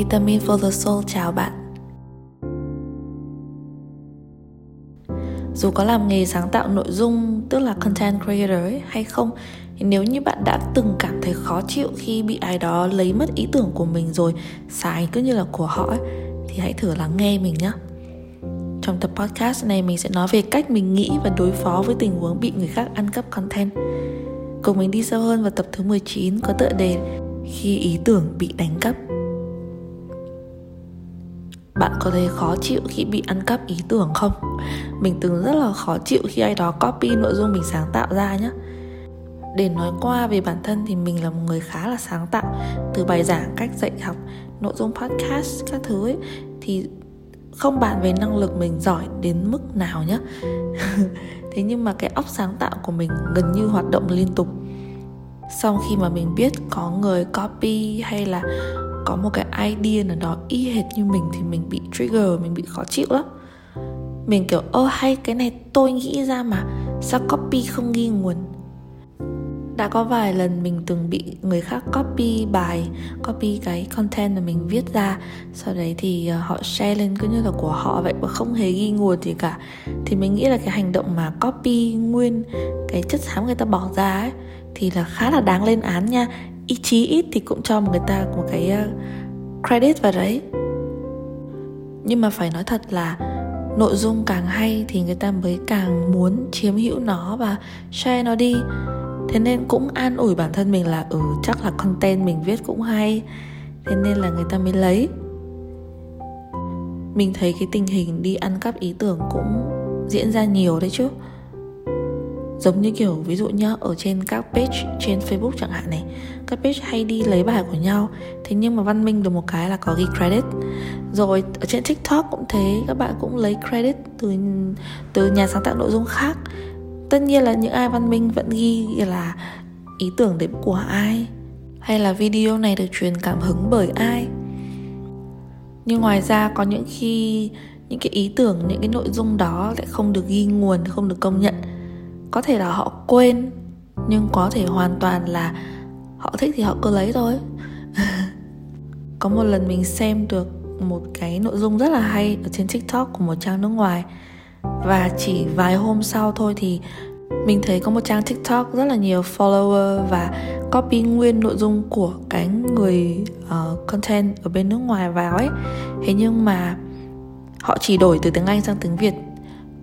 Vitamin for the Soul chào bạn Dù có làm nghề sáng tạo nội dung tức là content creator ấy, hay không nếu như bạn đã từng cảm thấy khó chịu khi bị ai đó lấy mất ý tưởng của mình rồi xài cứ như là của họ ấy, thì hãy thử lắng nghe mình nhé trong tập podcast này mình sẽ nói về cách mình nghĩ và đối phó với tình huống bị người khác ăn cắp content. Cùng mình đi sâu hơn vào tập thứ 19 có tựa đề Khi ý tưởng bị đánh cắp. Bạn có thấy khó chịu khi bị ăn cắp ý tưởng không? Mình từng rất là khó chịu khi ai đó copy nội dung mình sáng tạo ra nhé để nói qua về bản thân thì mình là một người khá là sáng tạo. Từ bài giảng, cách dạy học, nội dung podcast, các thứ ấy, thì không bàn về năng lực mình giỏi đến mức nào nhé thế nhưng mà cái óc sáng tạo của mình gần như hoạt động liên tục. Sau khi mà mình biết có người copy hay là có một cái idea nào đó y hệt như mình thì mình bị trigger, mình bị khó chịu lắm. Mình kiểu, ơ, hay, cái này tôi nghĩ ra mà, sao copy không ghi nguồn? Đã có vài lần mình từng bị người khác copy bài, copy cái content mà mình viết ra, sau đấy thì ờ, họ share lên cứ như là của họ vậy mà không hề ghi nguồn gì cả. Thì mình nghĩ là cái hành động mà copy nguyên cái chất xám người ta bỏ ra ấy, thì là khá là đáng lên án nha ý chí ít thì cũng cho người ta một cái ờ, credit vào đấy. Nhưng mà phải nói thật là nội dung càng hay thì người ta mới càng muốn chiếm hữu nó và share nó đi. Thế nên cũng an ủi bản thân mình là ừ chắc là content mình viết cũng hay. Thế nên là người ta mới lấy. Mình thấy cái tình hình đi ăn cắp ý tưởng cũng diễn ra nhiều đấy chứ giống như kiểu, ví dụ nhá, ở trên các page trên Facebook chẳng hạn này, các page hay đi lấy bài của nhau. Thế nhưng mà văn minh được một cái là có ghi credit. Rồi, ở trên TikTok cũng thế, các bạn cũng lấy credit từ từ nhà sáng tạo nội dung khác. Tất nhiên là những ai văn minh vẫn ghi là ý tưởng đến của ai, hay là video này được truyền cảm hứng bởi ai. Nhưng ngoài ra, có những khi những cái ý tưởng, những cái nội dung đó lại không được ghi nguồn, không được công nhận có thể là họ quên nhưng có thể hoàn toàn là họ thích thì họ cứ lấy thôi. Có một lần mình xem được một cái nội dung rất là hay ở trên tiktok của một trang nước ngoài. Và chỉ vài hôm sau thôi thì mình thấy có một trang tiktok rất là nhiều follower và copy nguyên nội dung của cái người uh, content ở bên nước ngoài vào ấy. Thế nhưng mà họ chỉ đổi từ tiếng anh sang tiếng việt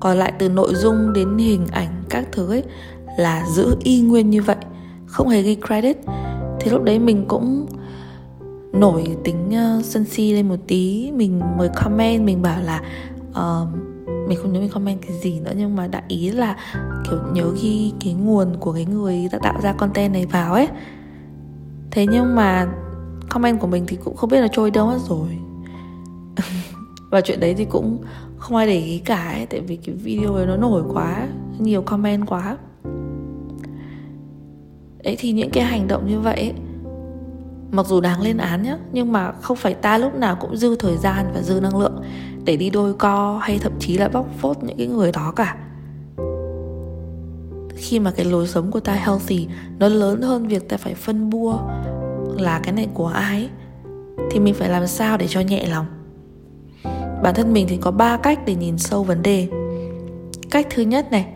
còn lại từ nội dung đến hình ảnh các thứ ấy là giữ y nguyên như vậy không hề ghi credit. Thì lúc đấy mình cũng nổi tính uh, sân si lên một tí. Mình mới comment mình bảo là uh, mình không nhớ mình comment cái gì nữa nhưng mà đại ý là kiểu nhớ ghi cái nguồn của cái người đã tạo ra content này vào ấy. Thế nhưng mà comment của mình thì cũng không biết là trôi đâu hết rồi. Và chuyện đấy thì cũng không ai để ý cả ấy tại vì cái video ấy nó nổi quá nhiều comment quá. Đấy thì những cái hành động như vậy ấy, mặc dù đáng lên án nhá nhưng mà không phải ta lúc nào cũng dư thời gian và dư năng lượng để đi đôi co hay thậm chí là bóc phốt những cái người đó cả. Khi mà cái lối sống của ta healthy nó lớn hơn việc ta phải phân bua là cái này của ai thì mình phải làm sao để cho nhẹ lòng? Bản thân mình thì có ba cách để nhìn sâu vấn đề. Cách thứ nhất này,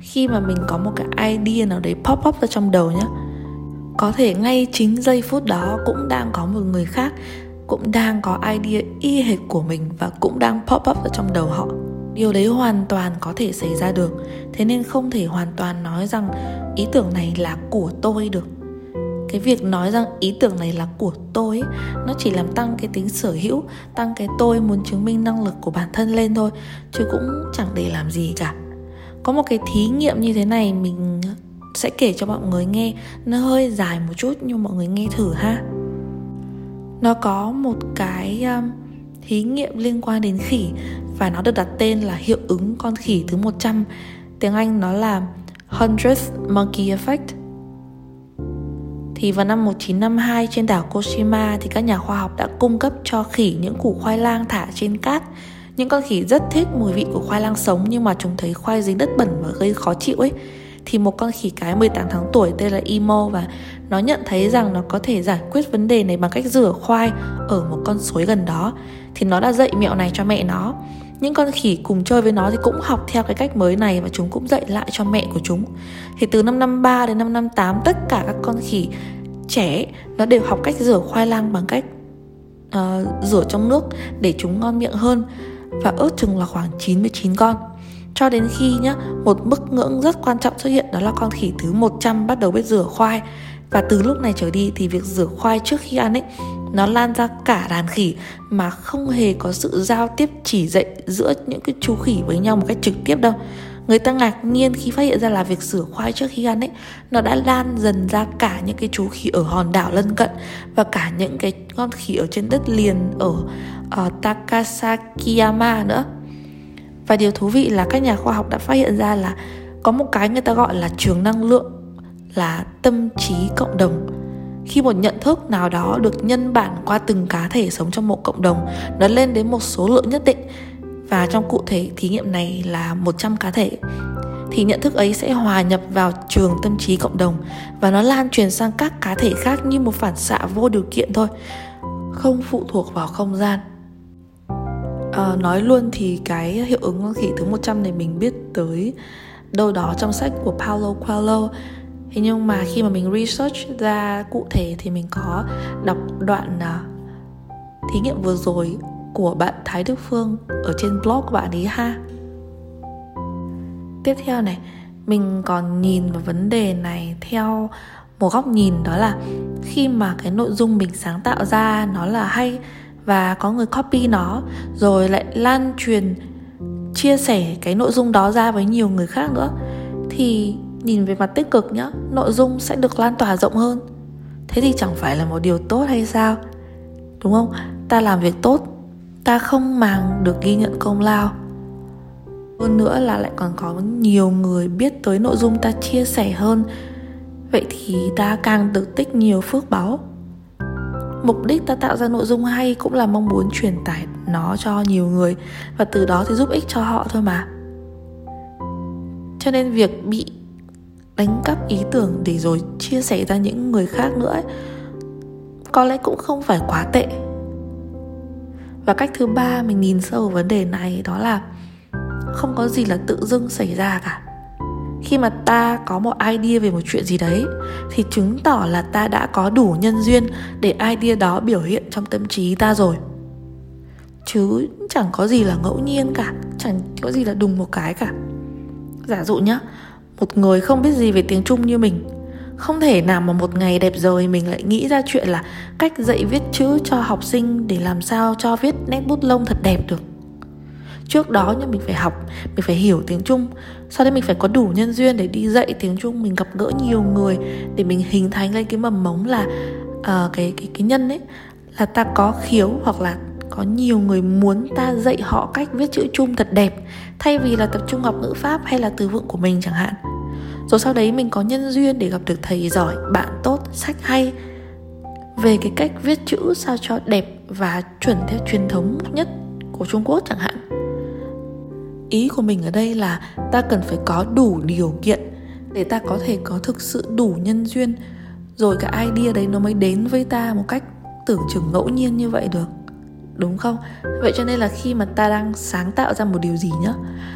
khi mà mình có một cái idea nào đấy pop up ra trong đầu nhá, có thể ngay chính giây phút đó cũng đang có một người khác cũng đang có idea y hệt của mình và cũng đang pop up ở trong đầu họ. Điều đấy hoàn toàn có thể xảy ra được. Thế nên không thể hoàn toàn nói rằng ý tưởng này là của tôi được cái việc nói rằng ý tưởng này là của tôi nó chỉ làm tăng cái tính sở hữu tăng cái tôi muốn chứng minh năng lực của bản thân lên thôi chứ cũng chẳng để làm gì cả. Có một cái thí nghiệm như thế này mình sẽ kể cho mọi người nghe nó hơi dài một chút nhưng mọi người nghe thử ha. Nó có một cái um, thí nghiệm liên quan đến khỉ và nó được đặt tên là hiệu ứng con khỉ thứ 100 tiếng Anh nó là 100th Monkey Effect thì vào năm 1952 trên đảo Koshima thì các nhà khoa học đã cung cấp cho khỉ những củ khoai lang thả trên cát. Những con khỉ rất thích mùi vị của khoai lang sống nhưng mà chúng thấy khoai dính đất bẩn và gây khó chịu ấy. Thì một con khỉ cái 18 tháng tuổi tên là Imo và nó nhận thấy rằng nó có thể giải quyết vấn đề này bằng cách rửa khoai ở một con suối gần đó. Thì nó đã dạy mẹo này cho mẹ nó những con khỉ cùng chơi với nó thì cũng học theo cái cách mới này và chúng cũng dạy lại cho mẹ của chúng. Thì từ năm năm ba đến năm năm tám tất cả các con khỉ trẻ nó đều học cách rửa khoai lang bằng cách uh, rửa trong nước để chúng ngon miệng hơn và ước chừng là khoảng 99 con. Cho đến khi nhá một mức ngưỡng rất quan trọng xuất hiện đó là con khỉ thứ 100 bắt đầu biết rửa khoai. Và từ lúc này trở đi thì việc rửa khoai trước khi ăn ấy nó lan ra cả đàn khỉ mà không hề có sự giao tiếp chỉ dạy giữa những cái chú khỉ với nhau một cách trực tiếp đâu. Người ta ngạc nhiên khi phát hiện ra là việc rửa khoai trước khi ăn ấy nó đã lan dần ra cả những cái chú khỉ ở hòn đảo lân cận và cả những cái con khỉ ở trên đất liền ở, ở Takasakiyama nữa. Và điều thú vị là các nhà khoa học đã phát hiện ra là có một cái người ta gọi là trường năng lượng là tâm trí cộng đồng khi một nhận thức nào đó được nhân bản qua từng cá thể sống trong một cộng đồng nó lên đến một số lượng nhất định. Và trong cụ thể thí nghiệm này là 100 cá thể thì nhận thức ấy sẽ hòa nhập vào trường tâm trí cộng đồng và nó lan truyền sang các cá thể khác như một phản xạ vô điều kiện thôi không phụ thuộc vào không gian. À, nói luôn thì cái hiệu ứng con khỉ thứ 100 này mình biết tới đâu đó trong sách của Paulo Coelho thế nhưng mà khi mà mình research ra cụ thể thì mình có đọc đoạn uh, thí nghiệm vừa rồi của bạn Thái Đức Phương ở trên blog của bạn ấy ha. Tiếp theo này mình còn nhìn vào vấn đề này theo một góc nhìn đó là khi mà cái nội dung mình sáng tạo ra nó là hay và có người copy nó rồi lại lan truyền chia sẻ cái nội dung đó ra với nhiều người khác nữa thì nhìn về mặt tích cực nhá, nội dung sẽ được lan tỏa rộng hơn. Thế thì chẳng phải là một điều tốt hay sao? Đúng không? Ta làm việc tốt, ta không màng được ghi nhận công lao. Hơn nữa là lại còn có nhiều người biết tới nội dung ta chia sẻ hơn. Vậy thì ta càng được tích nhiều phước báu mục đích ta tạo ra nội dung hay cũng là mong muốn truyền tải nó cho nhiều người và từ đó thì giúp ích cho họ thôi mà. Cho nên việc bị đánh cắp ý tưởng để rồi chia sẻ ra những người khác nữa ấy, có lẽ cũng không phải quá tệ. Và cách thứ ba mình nhìn sâu vào vấn đề này đó là không có gì là tự dưng xảy ra cả. Khi mà ta có một idea về một chuyện gì đấy thì chứng tỏ là ta đã có đủ nhân duyên để idea đó biểu hiện trong tâm trí ta rồi. Chứ chẳng có gì là ngẫu nhiên cả chẳng có gì là đùng một cái cả. Giả dụ nhá một người không biết gì về tiếng trung như mình. Không thể nào mà một ngày đẹp rồi mình lại nghĩ ra chuyện là cách dạy viết chữ cho học sinh để làm sao cho viết nét bút lông thật đẹp được. Trước đó nhưng mình phải học mình phải hiểu tiếng trung. Sau đấy mình phải có đủ nhân duyên để đi dạy tiếng trung mình gặp gỡ nhiều người để mình hình thành lên cái mầm mống là uh, cái cái cái nhân ấy. Là ta có khiếu hoặc là có nhiều người muốn ta dạy họ cách viết chữ chung thật đẹp, thay vì là tập trung học ngữ pháp hay là từ vựng của mình chẳng hạn. Rồi sau đấy mình có nhân duyên để gặp được thầy giỏi, bạn tốt, sách hay. Về cái cách viết chữ sao cho đẹp và chuẩn theo truyền thống nhất của trung quốc chẳng hạn. Ý của mình ở đây là ta cần phải có đủ điều kiện để ta có thể có thực sự đủ nhân duyên. Rồi cái idea đấy nó mới đến với ta một cách tưởng chừng ngẫu nhiên như vậy được đúng không? Vậy cho nên là khi mà ta đang sáng tạo ra một điều gì nhá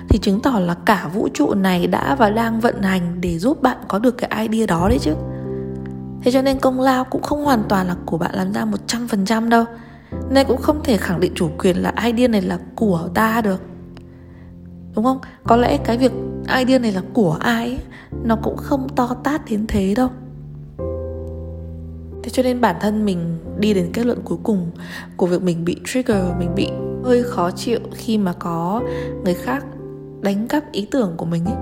thì chứng tỏ là cả vũ trụ này đã và đang vận hành để giúp bạn có được cái idea đó đấy chứ. Thế cho nên công lao cũng không hoàn toàn là của bạn làm ra một trăm phần trăm đâu nên cũng không thể khẳng định chủ quyền là idea này là của ta được. Đúng không? Có lẽ cái việc idea này là của ai ấy, nó cũng không to tát đến thế đâu. Thế cho nên bản thân mình đi đến kết luận cuối cùng của việc mình bị trigger mình bị hơi khó chịu khi mà có người khác đánh cắp ý tưởng của mình ấy.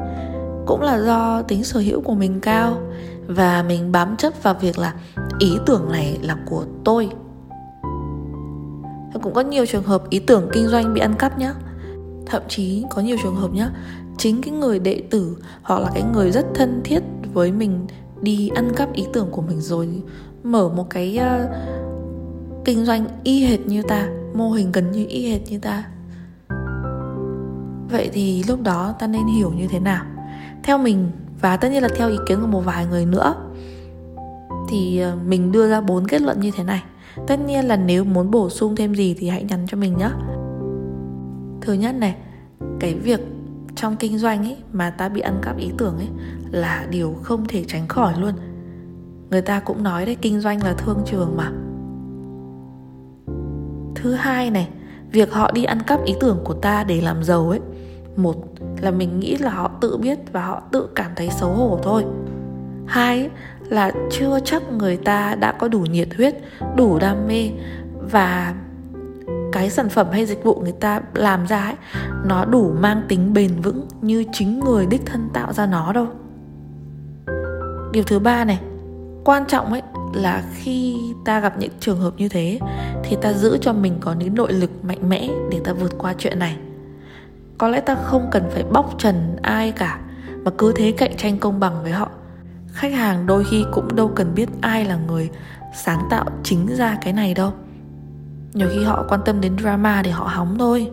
Cũng là do tính sở hữu của mình cao và mình bám chấp vào việc là ý tưởng này là của tôi. Cũng có nhiều trường hợp ý tưởng kinh doanh bị ăn cắp nhá. Thậm chí có nhiều trường hợp nhá chính cái người đệ tử hoặc là cái người rất thân thiết với mình đi ăn cắp ý tưởng của mình rồi mở một cái uh, kinh doanh y hệt như ta, mô hình gần như y hệt như ta. Vậy thì lúc đó ta nên hiểu như thế nào? Theo mình, và tất nhiên là theo ý kiến của một vài người nữa, thì ờ, mình đưa ra bốn kết luận như thế này. Tất nhiên là nếu muốn bổ sung thêm gì thì hãy nhắn cho mình nhé thứ nhất này, cái việc trong kinh doanh ấy mà ta bị ăn cắp ý tưởng ấy là điều không thể tránh khỏi luôn. Người ta cũng nói đấy, kinh doanh là thương trường mà thứ hai này, việc họ đi ăn cắp ý tưởng của ta để làm giàu ấy. Một là mình nghĩ là họ tự biết và họ tự cảm thấy xấu hổ thôi. Hai là chưa chắc người ta đã có đủ nhiệt huyết, đủ đam mê và cái sản phẩm hay dịch vụ người ta làm ra ấy, nó đủ mang tính bền vững như chính người đích thân tạo ra nó đâu. Điều thứ ba này, quan trọng ấy là khi ta gặp những trường hợp như thế thì ta giữ cho mình có những nội lực mạnh mẽ để ta vượt qua chuyện này. Có lẽ ta không cần phải bóc trần ai cả mà cứ thế cạnh tranh công bằng với họ. Khách hàng đôi khi cũng đâu cần biết ai là người sáng tạo chính ra cái này đâu. Nhiều khi họ quan tâm đến drama để họ hóng thôi.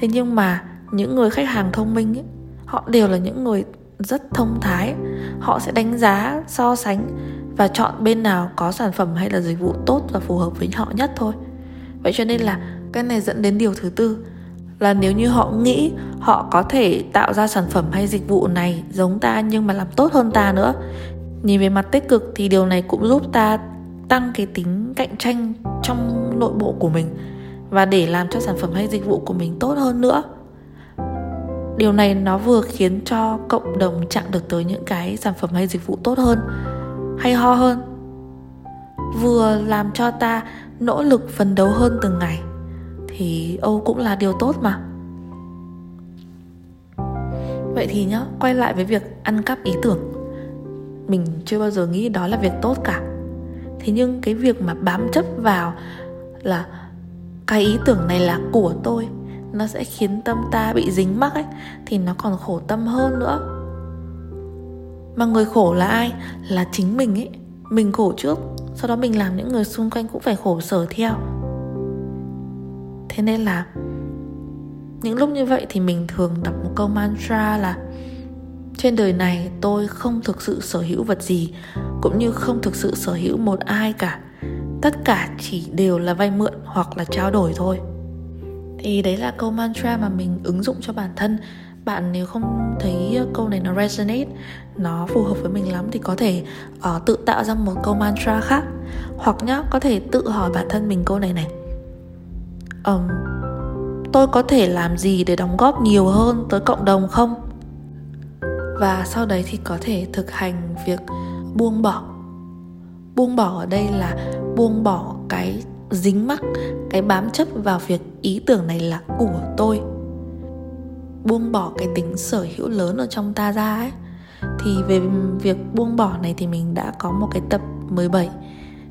Thế nhưng mà những người khách hàng thông minh ấy, họ đều là những người rất thông thái. Họ sẽ đánh giá so sánh và chọn bên nào có sản phẩm hay là dịch vụ tốt và phù hợp với họ nhất thôi. Vậy cho nên là cái này dẫn đến điều thứ tư, là nếu như họ nghĩ họ có thể tạo ra sản phẩm hay dịch vụ này giống ta nhưng mà làm tốt hơn ta nữa. Nhìn về mặt tích cực thì điều này cũng giúp ta tăng cái tính cạnh tranh trong nội bộ của mình và để làm cho sản phẩm hay dịch vụ của mình tốt hơn nữa. Điều này nó vừa khiến cho cộng đồng chạm được tới những cái sản phẩm hay dịch vụ tốt hơn hay ho hơn. Vừa làm cho ta nỗ lực phấn đấu hơn từng ngày, thì âu cũng là điều tốt mà. Vậy thì nhá, quay lại với việc ăn cắp ý tưởng. Mình chưa bao giờ nghĩ đó là việc tốt cả. Thế nhưng cái việc mà bám chấp vào là cái ý tưởng này là của tôi, nó sẽ khiến tâm ta bị dính mắc ấy, thì nó còn khổ tâm hơn nữa mà người khổ là ai? Là chính mình ấy. Mình khổ trước, sau đó mình làm những người xung quanh cũng phải khổ sở theo. Thế nên là những lúc như vậy thì mình thường đọc một câu mantra là trên đời này tôi không thực sự sở hữu vật gì, cũng như không thực sự sở hữu một ai cả. Tất cả chỉ đều là vay mượn hoặc là trao đổi thôi. Thì đấy là câu mantra mà mình ứng dụng cho bản thân bạn nếu không thấy ờ, câu này nó resonate nó phù hợp với mình lắm thì có thể uh, tự tạo ra một câu mantra khác. Hoặc nhá có thể tự hỏi bản thân mình câu này này. Um, tôi có thể làm gì để đóng góp nhiều hơn tới cộng đồng không? Và sau đấy thì có thể thực hành việc buông bỏ. Buông bỏ ở đây là buông bỏ cái dính mắc cái bám chấp vào việc ý tưởng này là của tôi buông bỏ cái tính sở hữu lớn ở trong ta ra ấy thì về việc buông bỏ này thì mình đã có một cái tập 17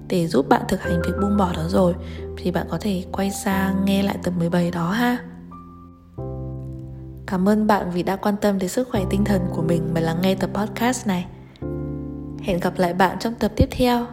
để giúp bạn thực hành việc buông bỏ đó rồi thì bạn có thể quay sang nghe lại tập 17 đó ha. Cảm ơn bạn vì đã quan tâm đến sức khỏe tinh thần của mình và lắng nghe tập podcast này. Hẹn gặp lại bạn trong tập tiếp theo.